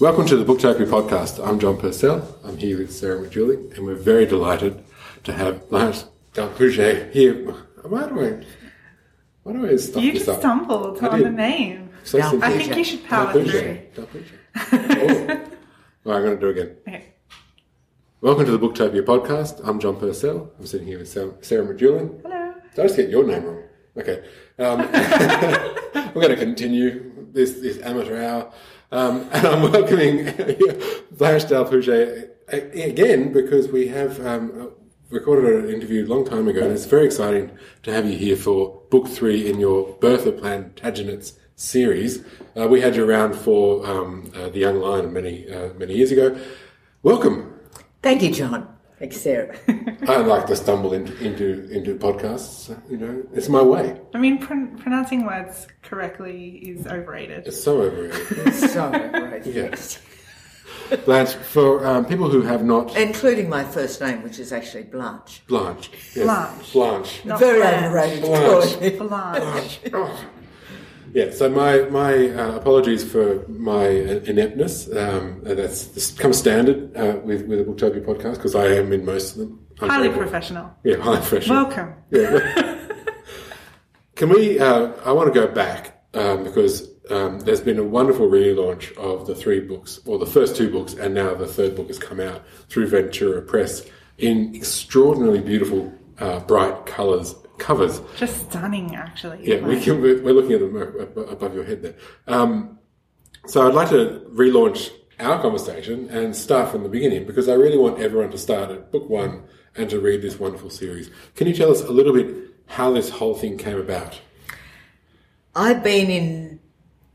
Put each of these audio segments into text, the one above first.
Welcome to the Booktopia podcast. I'm John Purcell. I'm here with Sarah McDuling, and we're very delighted to have Lance d'Alpuget here. Why do I, why do I stop You just up? stumbled I on did. the name. So. I think you should power d'Alpuget. through. d'Alpuget. Oh. Well, I'm going to do it again. Okay. Welcome to the Booktopia podcast. I'm John Purcell. I'm sitting here with Sarah Sarah. Hello. Did I just get your name wrong? Okay. Um, we're going to continue this, this amateur hour. Um, and I'm welcoming Blanche d'Alpuget again because we have um, recorded an interview a long time ago and it's very exciting to have you here for book three in your Bertha Plantagenets series. Uh, we had you around for um, uh, The Young Lion many, uh, many years ago. Welcome. Thank you, John. Thanks, Sarah. I like to stumble into, into, into podcasts, you know, it's my way. I mean, pron- pronouncing words correctly is overrated. It's so overrated. so right. Yeah. Blanche, for um, people who have not Including my first name, which is actually Blanche. Blanche, yes, Blanche. Blanche, Not Very Blanche. overrated. Blanche. call me. Blanche. Yeah. So my my uh, apologies for my ineptness. Um, that's this comes standard uh, with with the Booktopia podcast because I am in most of them. I'm Highly professional. Yeah, highly professional. Welcome. Yeah. Can we? Uh, I want to go back um, because um, there's been a wonderful relaunch of the three books, or the first two books, and now the third book has come out through Ventura Press in extraordinarily beautiful, uh, bright colours covers. Just stunning, actually. Yeah, we can, we're we're looking at them above your head there. Um, so I'd like to relaunch our conversation and start from the beginning because I really want everyone to start at book one and to read this wonderful series. Can you tell us a little bit how this whole thing came about? I've been in,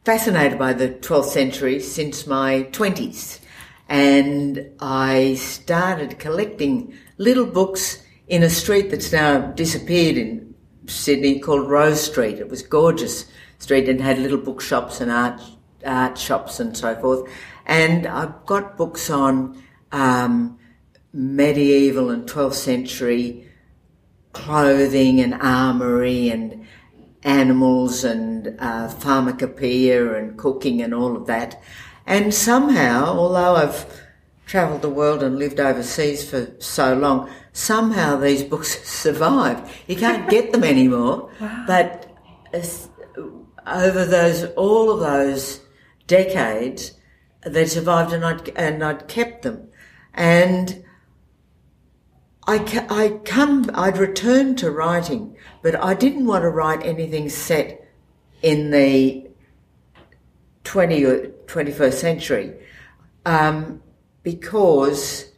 fascinated by the 12th century since my 20s. And I started collecting little books in a street that's now disappeared in Sydney called Rose Street. It was gorgeous street and had little bookshops and art, art shops and so forth. And I've got books on um, medieval and 12th century clothing and armory and animals and uh, pharmacopoeia and cooking and all of that. And somehow, although I've travelled the world and lived overseas for so long, somehow these books survived. You can't get them anymore, but over those all of those decades, they survived, and I'd and I'd kept them, and. I, I come, I'd returned to writing, but I didn't want to write anything set in the 20 or 21st century um, because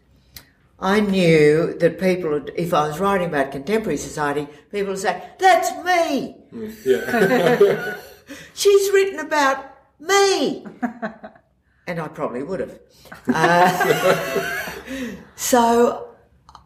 I knew that people, would, if I was writing about contemporary society, people would say, That's me! Yeah. She's written about me! and I probably would have. Uh, so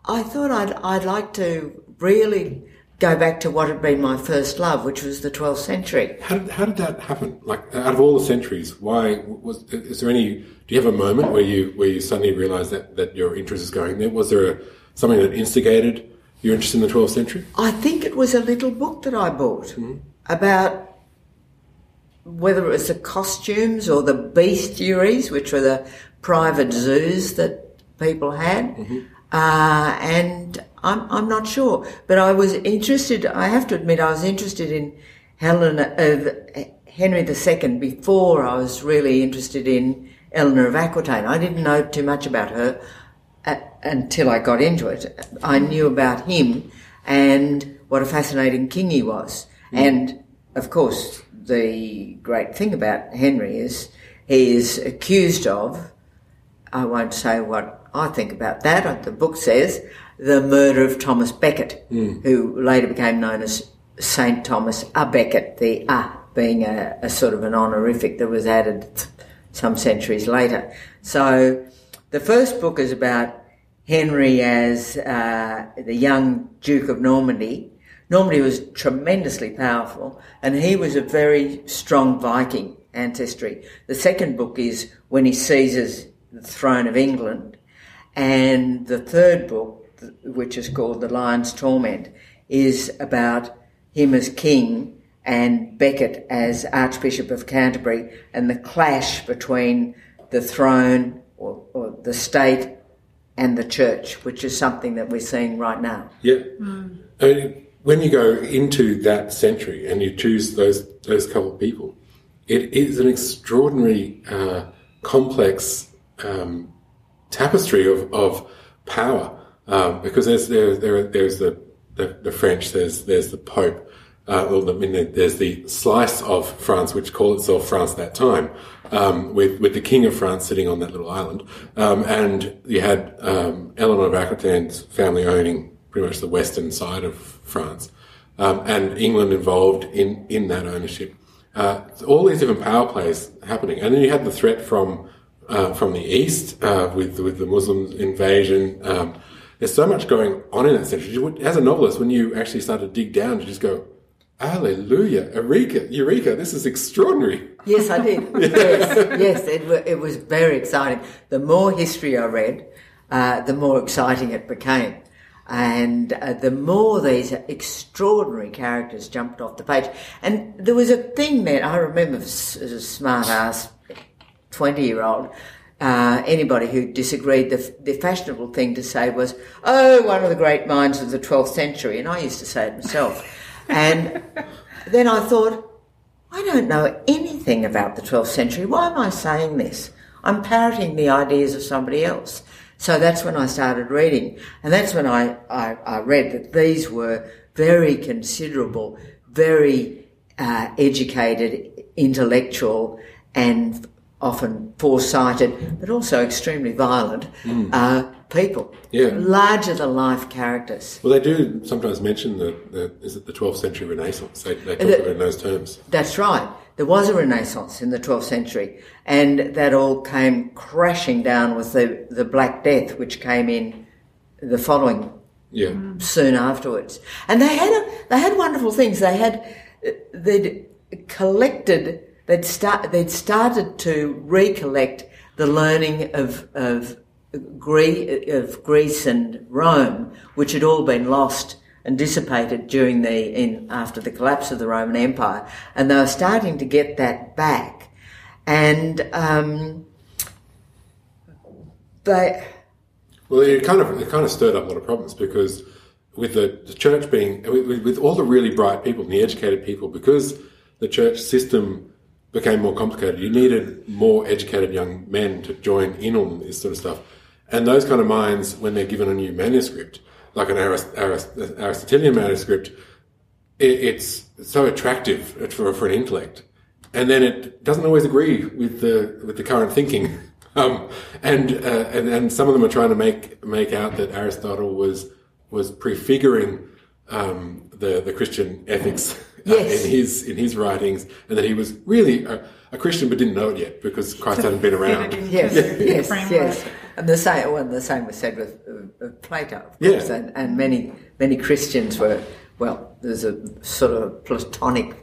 I thought I'd, I'd like to really go back to what had been my first love, which was the 12th century. how, did, how did that happen? Like out of all the centuries, why was? Is there any? Do you have a moment where you where you suddenly realised that that your interest is going there? Was there a, something that instigated your interest in the 12th century? I think it was a little book that I bought about whether it was the costumes or the bestiaries, which were the private zoos that people had. Uh, and I'm, I'm not sure. But I was interested, I have to admit, I was interested in Helen of Henry II before I was really interested in Eleanor of Aquitaine. I didn't know too much about her uh, until I got into it. I knew about him and what a fascinating king he was. And of course, the great thing about Henry is he is accused of, I won't say what I think about that, the book says, the murder of Thomas Becket, who later became known as St. Thomas a Becket, the A being a, a sort of an honorific that was added some centuries later. So the first book is about Henry as uh, the young Duke of Normandy. Normandy was tremendously powerful, and he was a very strong Viking ancestry. The second book is when he seizes the throne of England, and the third book, which is called The Lion's Torment, is about him as king and Becket as Archbishop of Canterbury and the clash between the throne or, or the state and the church, which is something that we're seeing right now. Yeah. Mean, when you go into that century and you choose those those couple of people, it is an extraordinary, uh, complex um, tapestry of, of power. Um, because there's there, there there's the, the, the French, there's there's the Pope, uh, I mean, there's the slice of France which called itself France at that time, um, with with the King of France sitting on that little island, um, and you had um, Eleanor of Aquitaine's family owning pretty much the western side of France, um, and England involved in in that ownership. Uh, all these different power plays happening, and then you had the threat from uh, from the east uh, with with the Muslim invasion. Um, there's so much going on in that century. As a novelist, when you actually start to dig down, you just go, "Hallelujah, Eureka, Eureka! This is extraordinary." Yes, I did. yes, yes, it, it was very exciting. The more history I read, uh, the more exciting it became. And uh, the more these extraordinary characters jumped off the page. And there was a thing that I remember as as a smart ass 20 year old, uh, anybody who disagreed, the, the fashionable thing to say was, oh, one of the great minds of the 12th century. And I used to say it myself. and then I thought, I don't know anything about the 12th century. Why am I saying this? I'm parroting the ideas of somebody else. So that's when I started reading. And that's when I, I, I read that these were very considerable, very uh, educated, intellectual, and often foresighted, but also extremely violent uh, people. Yeah. Larger than life characters. Well, they do sometimes mention the, the is it the 12th century Renaissance? They, they talk The- about it in those terms. That's right. There was a renaissance in the 12th century, and that all came crashing down with the, the Black Death, which came in the following Yeah, soon afterwards. And they had a, they had wonderful things. They had they'd collected they'd start they'd started to recollect the learning of of Greece, of Greece and Rome, which had all been lost and dissipated during the in after the collapse of the Roman Empire, and they were starting to get that back, and um, they. Well, it kind of it kind of stirred up a lot of problems because with the, the church being with, with- with all the really bright people and the educated people, because the church system became more complicated, you needed more educated young men to join in on this sort of stuff. And those kind of minds, when they're given a new manuscript, like an Arist- Arist- Aristotelian manuscript, it, it's so attractive for, for an intellect, and then it doesn't always agree with the with the current thinking. Um, and, uh, and and some of them are trying to make make out that Aristotle was was prefiguring um, the the Christian ethics uh, Yes. in his in his writings, and that he was really a, a Christian but didn't know it yet because Christ hadn't been around. Yes, yes, framework. yes. And the same, well, the same was said with uh, uh, Plato, of Yeah. course, and, and many many Christians were. Well, there's a sort of Platonic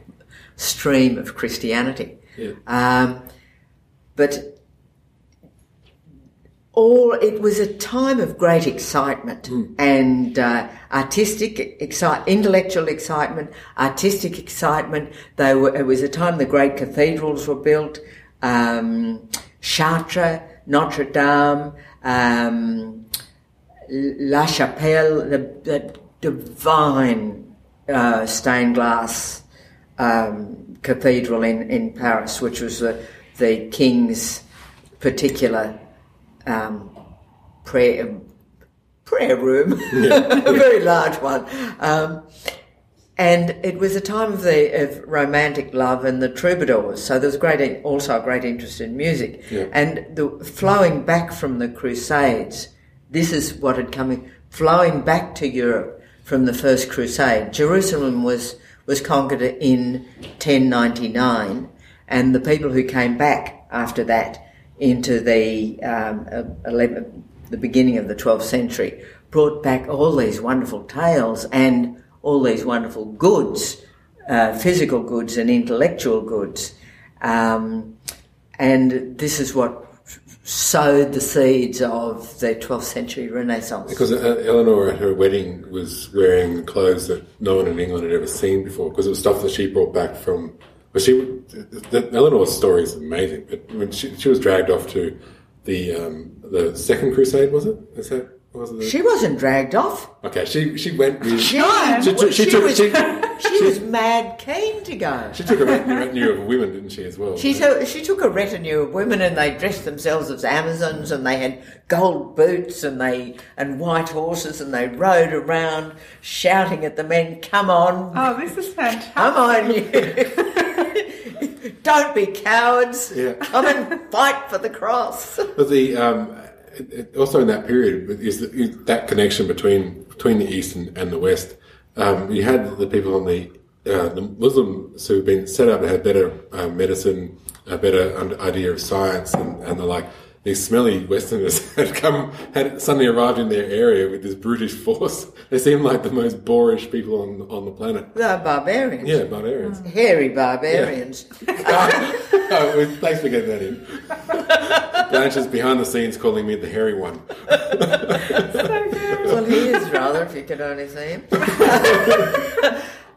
stream of Christianity, Yeah. um, but all it was a time of great excitement and uh, artistic excite, intellectual excitement, artistic excitement. They were, it was a time the great cathedrals were built, um, Chartres, Notre Dame, um, La Chapelle, the, the divine uh, stained glass um, cathedral in, in Paris, which was the, the king's particular um, prayer prayer room, a very large one. Um, and it was a time of the of romantic love and the troubadours. So there was great, also a great interest in music, Yeah. and the flowing back from the Crusades. This is what had come in, flowing back to Europe from the First Crusade. Jerusalem was was conquered in 1099, and the people who came back after that into the um, uh, 11, the beginning of the 12th century brought back all these wonderful tales and all these wonderful goods, uh, physical goods and intellectual goods. Um, and this is what sowed the seeds of the 12th century Renaissance. Because uh, Eleanor at her wedding was wearing clothes that no one in England had ever seen before, because it was stuff that she brought back from Well, she the, the, Eleanor's story is amazing, but when she, she was dragged off to the um, the second crusade, was it? Is that was it? She wasn't dragged off. okay, she she went. With, She, she, took- she she took was, she, she was mad keen to go. she took a retinue of women, didn't she, as well? She, so, she took a retinue of women and they dressed themselves as Amazons and they had gold boots and they and white horses and they rode around shouting at the men, "Come on, Oh, this is fantastic. come on, you! Don't be cowards! Yeah. Come and fight for the cross." But the um, it, it, also in that period is that, is that connection between between the east and, and the west. Um, you had the people on the uh, the Muslims who've been set up had better uh, medicine, a better idea of science, and, and the like. These smelly Westerners had come had suddenly arrived in their area with this brutish force. They seemed like the most boorish people on on the planet. They're barbarians, Yeah, barbarians. hairy barbarians. oh, well, thanks for getting that in. Blanche is behind the scenes calling me the hairy one. Well, he is rather, if you could only see him.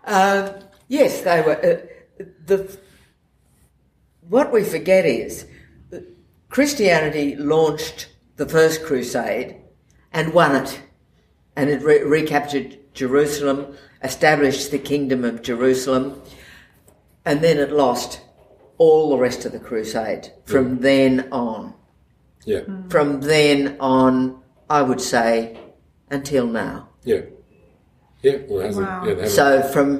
um, yes, they were. Uh, the what we forget is Christianity launched the first crusade and won it, and it re- recaptured Jerusalem, established the kingdom of Jerusalem, and then it lost all the rest of the crusade from then on. Yeah, From then on, I would say, until now. yeah, yeah. Well, hasn't. Wow. Yeah. So from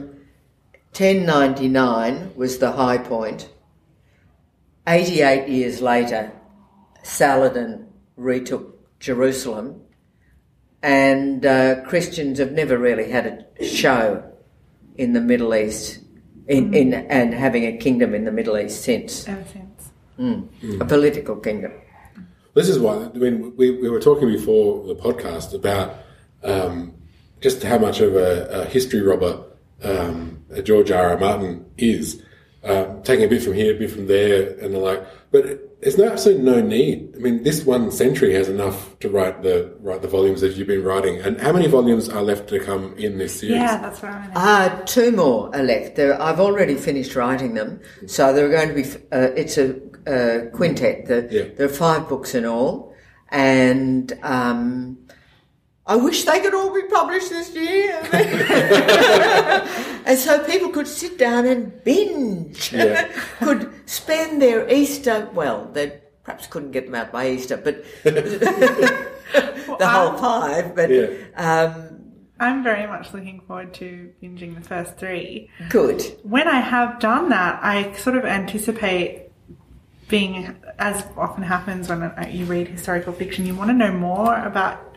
1099 was the high point. 88 years later, Saladin retook Jerusalem, and uh, Christians have never really had a show in the Middle East, in, in and having a kingdom in the Middle East since Ever since. a political kingdom. This is why I mean we, we were talking before the podcast about um, just how much of a, a history robber um, George R. R. Martin is, um, taking a bit from here, a bit from there, and the like. But there's no absolutely no need. I mean, this one century has enough to write the write the volumes that you've been writing. And how many volumes are left to come in this series? Yeah, that's what I'm going to Uh, two more are left. There, I've already finished writing them, so they're going to be. Uh, it's a, uh quintet. The, Yeah. There are five books in all, and um, I wish they could all be published this year. and so people could sit down and binge. Yeah. could spend their Easter. Well, they perhaps couldn't get them out by Easter, but the whole five. But Yeah. um, I'm very much looking forward to binging the first three. good. When I have done that, I sort of anticipate being, as often happens when uh, you read historical fiction, you want to know more about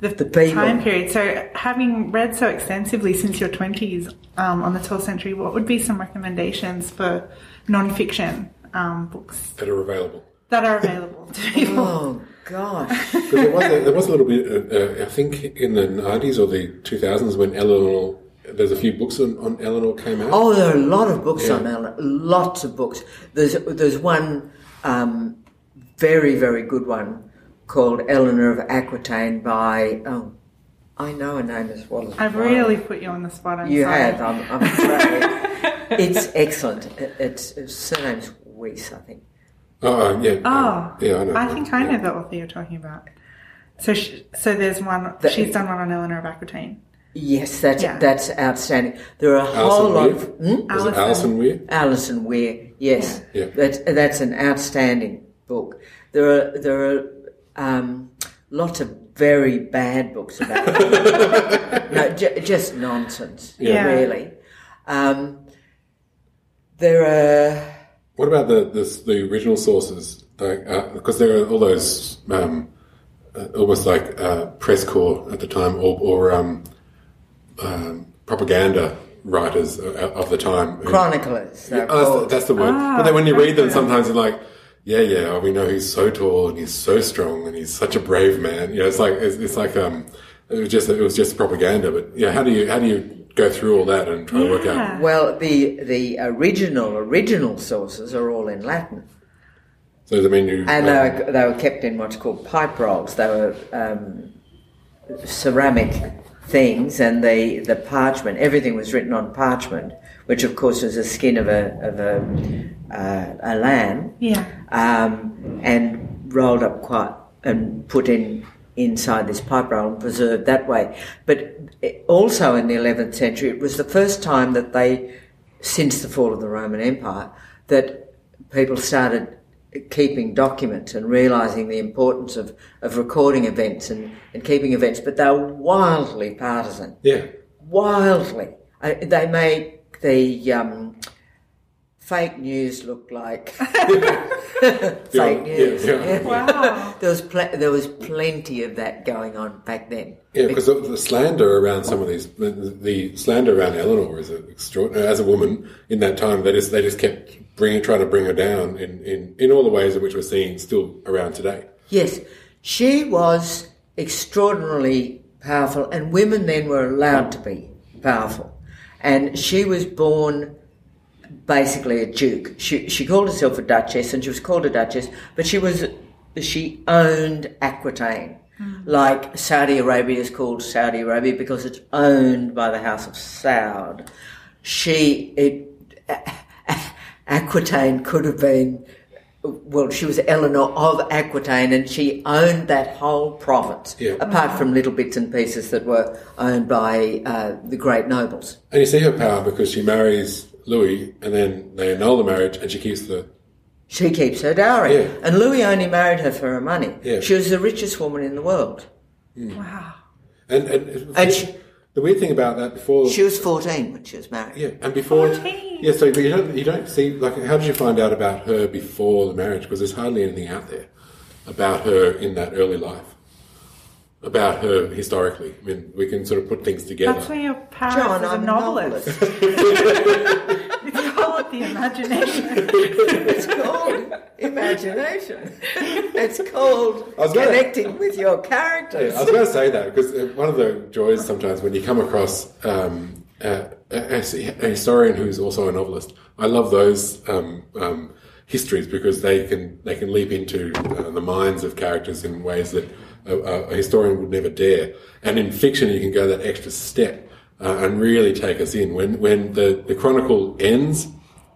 the, The people. time period. So, having read so extensively since your 20s um, on the 12th century, what would be some recommendations for non-fiction um, books that are available. that are available to people? Oh gosh. There was a, there was a little bit, uh, uh, I think, in the nineties or the two thousands when Eleanor. There's a few books on, on Eleanor came out. Oh, there are a lot of books Yeah. on Ellen. Lots of books. There's there's one um, very very good one called Eleanor of Aquitaine by oh I know her name as well. I've really put you on the spot. I'm you sorry. have. I'm, I'm afraid. it's excellent. It, it's, its surname's Weiss, I think. Oh, uh, yeah. Oh, yeah, I know. I think I know the author you're talking about. So, sh so there's one. The- she's done one on Eleanor of Aquitaine. Yes, that's Yeah. that's outstanding. There are a Alison whole lot Weir? of. Hmm? Was it Alison. Alison Weir? Alison Weir, yes, Yeah. that's that's an outstanding book. There are there are um, lots of very bad books about no, j- just nonsense, Yeah. really. Um, there are What about the the, the original sources? Like, uh, because there are all those um, uh, almost like uh, press corps at the time, or, or um, um, propaganda writers uh, of the time. chroniclers. Oh, that's, the, that's the word. Ah, but then when you read them, sometimes it's like, yeah, yeah, oh, we know he's so tall and he's so strong and he's such a brave man. You know, it's like it's, it's like um, it was just it was just propaganda. But yeah, how do you how do you go through all that and try to work out? Well, the the original original sources are all in Latin. So does it mean you? And um, they were, they were kept in what's called pipe rolls. They were um, ceramic things, and the, the parchment, everything was written on parchment, which of course was the skin of a of a uh, a lamb, Yeah. Um, and rolled up quite and put in inside this pipe roll and preserved that way. But also in the 11th century, it was the first time that they, since the fall of the Roman Empire, that people started keeping documents and realising the importance of, of recording events and, and keeping events. But they were wildly partisan Yeah. wildly. They make the um, fake news looked like fake Yeah, news. yeah, yeah. Wow. there was pl- there was plenty of that going on back then. Yeah, because the, the slander around some of these, the, the slander around Eleanor is extraordinary. Uh, as a woman in that time, they just they just kept bringing, trying to bring her down in, in, in all the ways in which we're seeing still around today. Yes, she was extraordinarily powerful, and women then were allowed to be powerful. And she was born basically a duke. She she called herself a duchess, and she was called a duchess, but she was she owned Aquitaine. Like Saudi Arabia is called Saudi Arabia because it's owned by the House of Saud. She it Aquitaine could have been well, she was Eleanor of Aquitaine and she owned that whole province, Yeah. apart from little bits and pieces that were owned by uh, the great nobles. And you see her power because she marries Louis, and then they annul the marriage, and she keeps the She keeps her dowry. Yeah. And Louis only married her for her money. Yeah. She was the richest woman in the world. Mm. Wow. and and, And she- the weird thing about that before She was 14 when she was married. Yeah, and before, 14. yeah. So you don't you don't see like how did you find out about her before the marriage? Because there's hardly anything out there about her in that early life, about her historically. I mean, we can sort of put things together. That's where your power John, is as a I'm a novelist. it's called the imagination. It's called imagination. It's called I was gonna- connecting with your characters. I was going to say that because uh, one of the joys sometimes when you come across um, a, a, a historian who's also a novelist, I love those um, um, histories because they can they can leap into uh, the minds of characters in ways that a, a historian would never dare. And in fiction, you can go that extra step uh, and really take us in. When when the, the chronicle ends,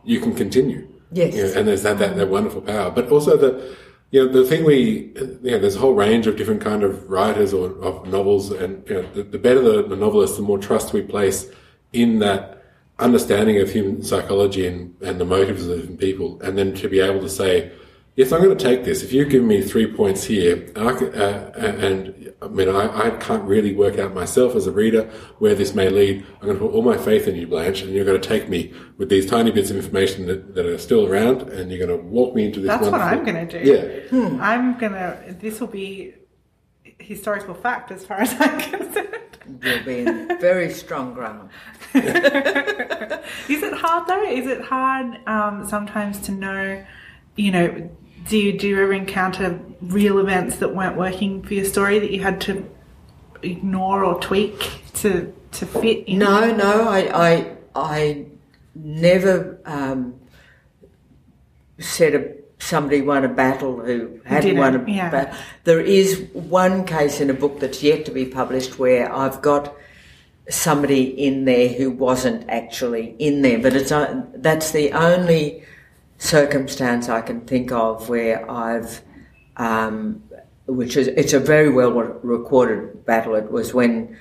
you can continue. Yes. You know, and there's that, that, that wonderful power. But also the, you know, the thing we, you know, there's a whole range of different kind of writers or of novels, and you know, the, the better the, the novelist, the more trust we place in that understanding of human psychology and, and the motives of people, and then to be able to say, yes, I'm going to take this. If you give me three points here, and, I can, uh, and I mean, I, I can't really work out myself as a reader where this may lead. I'm going to put all my faith in you, Blanche, and you're going to take me with these tiny bits of information that, that are still around, and you're going to walk me into this. That's what wonderful- I'm going to do. Yeah. I'm going to, this will be historical fact as far as I'm concerned. You'll be in very strong ground. Is it hard though? Is it hard um, sometimes to know, you know, do you, do you ever encounter real events that weren't working for your story that you had to ignore or tweak to to fit in? No, no, I, I, I never um, said a, somebody won a battle who hadn't didn't, won a yeah. battle. There is one case in a book that's yet to be published where I've got somebody in there who wasn't actually in there, but it's that's the only circumstance I can think of where I've, um, which is it's a very well recorded battle. It was when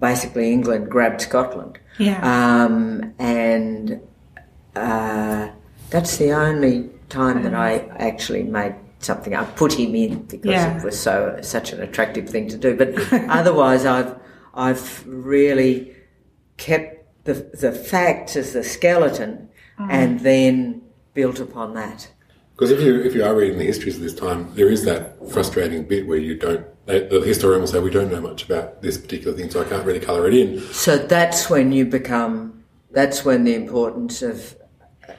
basically England grabbed Scotland. Yeah. Um, and uh, that's the only time that I actually made something. I put him in because Yeah. it was so such an attractive thing to do. But otherwise, I've I've really kept the the facts as the skeleton, and then built upon that. Because if you if you are reading the histories of this time, there is that frustrating bit where you don't. They, the historian will say, "We don't know much about this particular thing, so I can't really colour it in." So that's when you become. That's when the importance of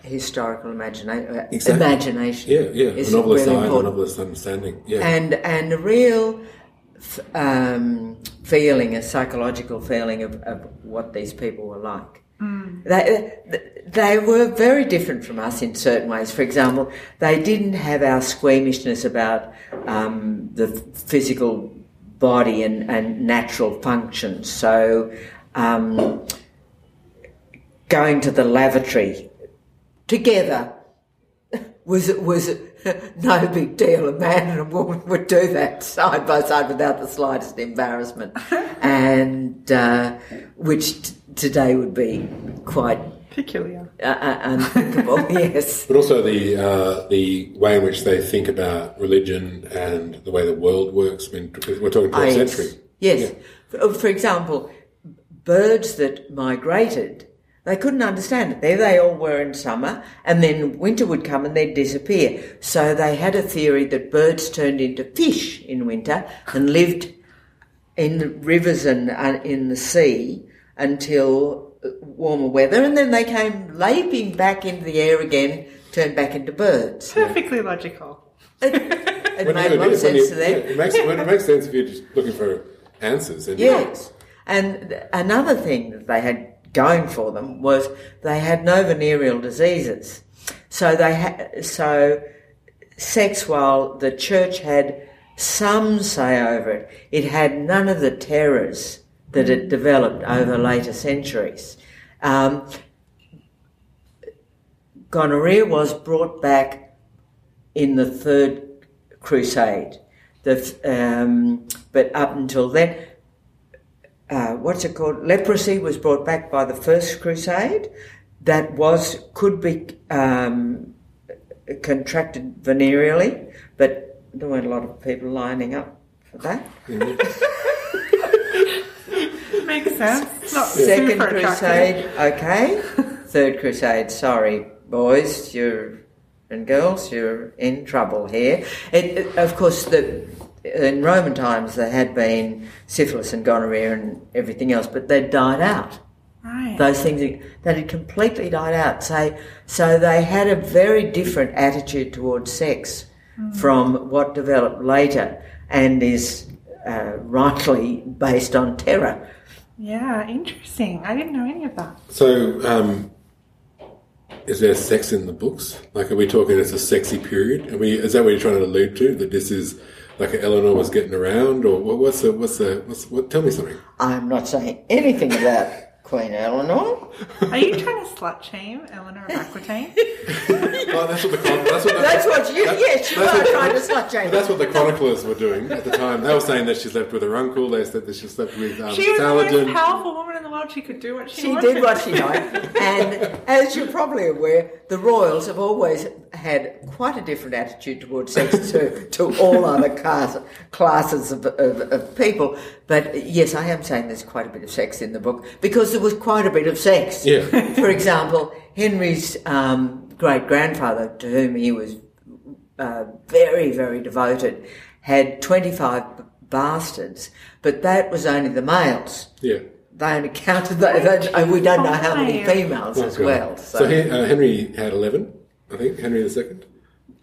historical imagina- Exactly. imagination. Yeah, yeah. is the novelist's really eye, novelist's understanding. Yeah, and and a real f- um, feeling, a psychological feeling of, of what these people were like. They, they were very different from us in certain ways. For example, they didn't have our squeamishness about um, the physical body and, and natural functions. So, um, going to the lavatory together was was no big deal. A man and a woman would do that side by side without the slightest embarrassment, and uh, which t- today would be quite Peculiar. uh, uh, unthinkable. yes. But also the uh, the way in which they think about religion and the way the world works. I mean, we're talking 12th Ah, yes. century. Yes. For, for example, birds that migrated, they couldn't understand it. There they all were in summer, and then winter would come and they'd disappear. So they had a theory that birds turned into fish in winter and lived in the rivers and uh, in the sea until uh, warmer weather, and then they came leaping back into the air again, turned back into birds. Perfectly logical. It, it When made a lot of when you- sense to them. yeah, it makes when it makes sense if you're just looking for answers. And Yes. And another thing that they had going for them was they had no venereal diseases. So they had, so sex, while the church had some say over it, it had none of the terrors that it developed over later centuries. Um, gonorrhea was brought back in the third crusade. The, um, but up until then, uh, what's it called? Leprosy was brought back by the first crusade. That was could be um, contracted venereally, but there weren't a lot of people lining up for that. Makes sense. Not Second crusade, okay. Third crusade, sorry, boys, you're and girls, you're in trouble here. It, it- of course, the, in Roman times there had been syphilis and gonorrhea and everything else, but they'd died out. Right. Those things that had completely died out. So, so they had a very different attitude towards sex from what developed later and is uh, rightly based on terror. Yeah, interesting. I didn't know any of that. So, um, is there sex in the books? Like, are we talking it's a sexy period? Are we? Is that what you're trying to allude to? That this is like Eleanor was getting around, or what, what's the what's the what's what? Tell me something. I'm not saying anything about Queen Eleanor. Are you trying to slut shame Eleanor of Aquitaine? Oh, that's what the chron- that's what That's what you, that- yes, you are what- trying to slut shame. That's what the chroniclers were doing at the time. They were saying that she slept with her uncle. They said that she slept with um, She was the most powerful woman in the world. She could do what she, She wanted. did what she wanted. And as you're probably aware, the royals have always had quite a different attitude towards sex to, to all other class, classes of, of, of people. But yes, I am saying there's quite a bit of sex in the book because there was quite a bit of sex. Yeah. For example, Henry's um, great grandfather, to whom he was uh, very, very devoted, had 25 b- bastards, but that was only the males Yeah. they only counted that. They, and we don't know how many Five. females as Okay. well. So, So, uh, Henry had eleven, I think. Henry the second.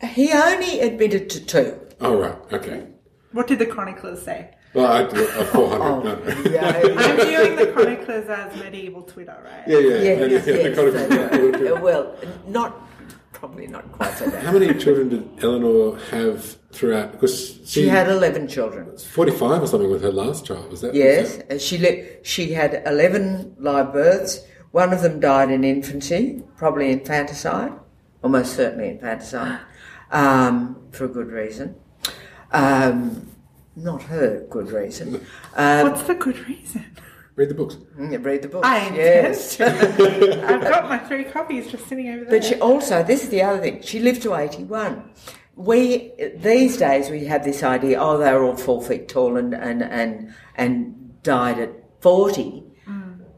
he only admitted to two. Oh right. Okay. What did the chroniclers say? Well, I uh, four hundred. Oh, no. yeah, I'm viewing the chroniclers as medieval Twitter, right? Yeah, yeah, yeah, yeah. yes, yeah, the yes, chronicles- they were. well, not probably not quite so How many children did Eleanor have throughout? Because she, She had eleven children. forty-five or something with her last child. Was that? Yes, and she li- she had eleven live births. One of them died in infancy, probably infanticide, almost certainly infanticide, um, for a good reason. Um, not her good reason. Um, What's the good reason? Read the books. Mm, Read the books. I yes. I've got my three copies just sitting over there. but she also, this is the other thing. She lived to eighty-one. We these days we have this idea. Oh, they were all four feet tall and and and and died at forty.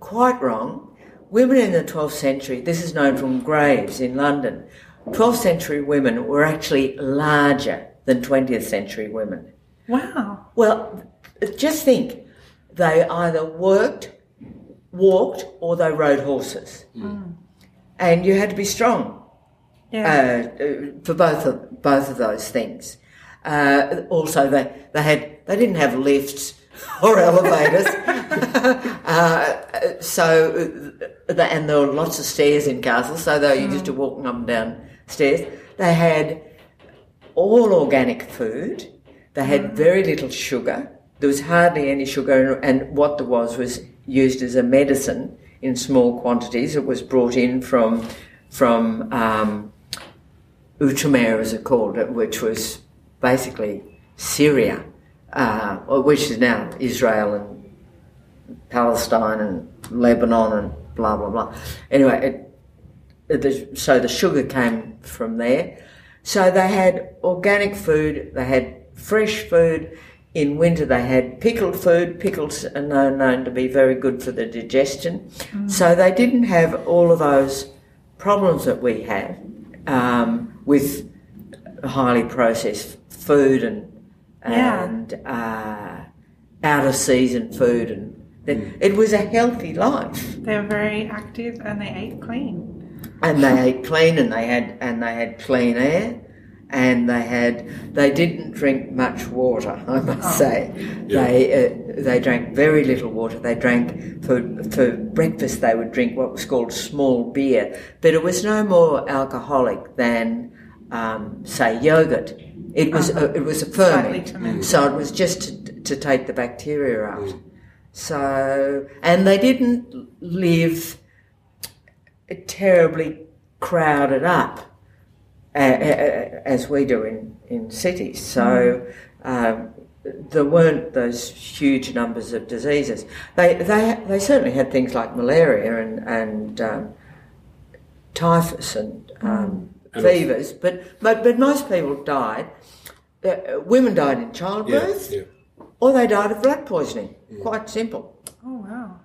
Quite wrong. Women in the twelfth century. This is known from graves in London. Twelfth century women were actually larger than twentieth century women. Wow. Well, just think, they either worked, walked, or they rode horses, and you had to be strong Yeah. uh, uh, for both of both of those things. Uh, also, they they had they didn't have lifts or elevators, uh, so uh, and there were lots of stairs in castles, so they were used to walking up and down stairs. They had all organic food. They had very little sugar. There was hardly any sugar, and what there was was used as a medicine in small quantities. It was brought in from from um, Outremer, as it called it, which was basically Syria, uh, which is now Israel and Palestine and Lebanon and blah blah blah. Anyway, it, it, the, so the sugar came from there. So they had organic food, they had fresh food. In winter, they had pickled food. Pickles are known, known to be very good for the digestion. So they didn't have all of those problems that we have um, with highly processed food and Yeah. and uh, out of season food, and that it was a healthy life. They were very active and they ate clean. And they ate clean, and they had and they had clean air, and they had they didn't drink much water. I must say, Yeah. they uh, they drank very little water. They drank for for breakfast. They would drink what was called small beer, but it was no more alcoholic than um, say yogurt. It was a, it was a fermented. so it was just to, to take the bacteria out. So and they didn't live terribly crowded up as we do in, in cities. So um, there weren't those huge numbers of diseases. They, they, they certainly had things like malaria and, and um, typhus and um, And fevers, but, but, but most people died. Uh, women died in childbirth yeah. or they died of blood poisoning. Quite simple. Oh, wow.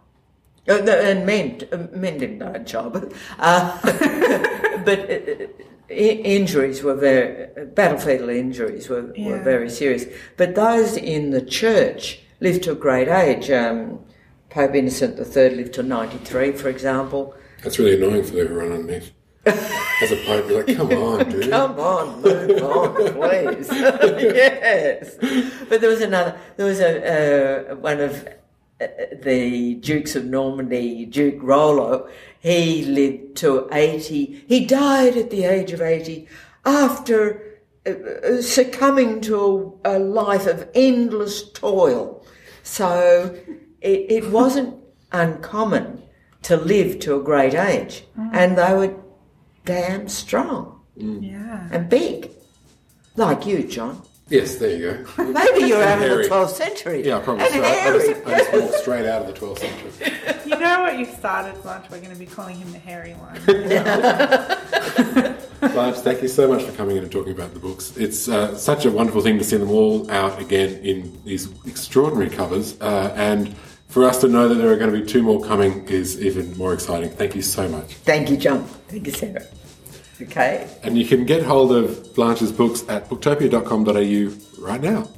Uh, and men, uh, men didn't die in childbirth. Uh, but uh, i- injuries were very, battlefield injuries were, were very serious. But those in the church lived to a great age. Um, Pope Innocent III lived to 93, for example. That's really annoying for everyone underneath. As a pope, you're like, come on, dude. Come on, move on, please. yes. But there was another, there was a, uh, one of the Dukes of Normandy, Duke Rollo. He lived to 80. He died at the age of 80 after uh, uh, succumbing to a, life of endless toil. So it, it wasn't uncommon to live to a great age. And they were damn strong Yeah. and big. Like you, John. Yes, there you go. Maybe you're out of the 12th century. Yeah, probably. And So I, I, hairy. just, I just walked straight out of the 12th century. You know what you started, Blanche? We're going to be calling him the hairy one. Blanche, thank you so much for coming in and talking about the books. It's uh, such a wonderful thing to see them all out again in these extraordinary covers. Uh, and for us to know that there are going to be two more coming is even more exciting. Thank you so much. Thank you, John. Thank you, Sarah. Okay. And you can get hold of Blanche's books at booktopia.com.au right now.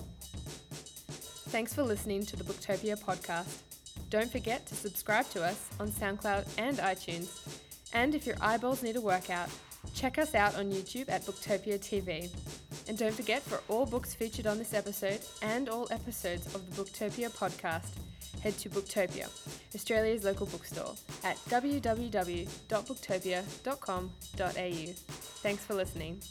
Thanks for listening to the Booktopia podcast. Don't forget to subscribe to us on SoundCloud and iTunes. And if your eyeballs need a workout, check us out on YouTube at Booktopia TV. And don't forget for all books featured on this episode and all episodes of the Booktopia podcast, head to Booktopia, Australia's local bookstore, at www.booktopia.com.au. Thanks for listening.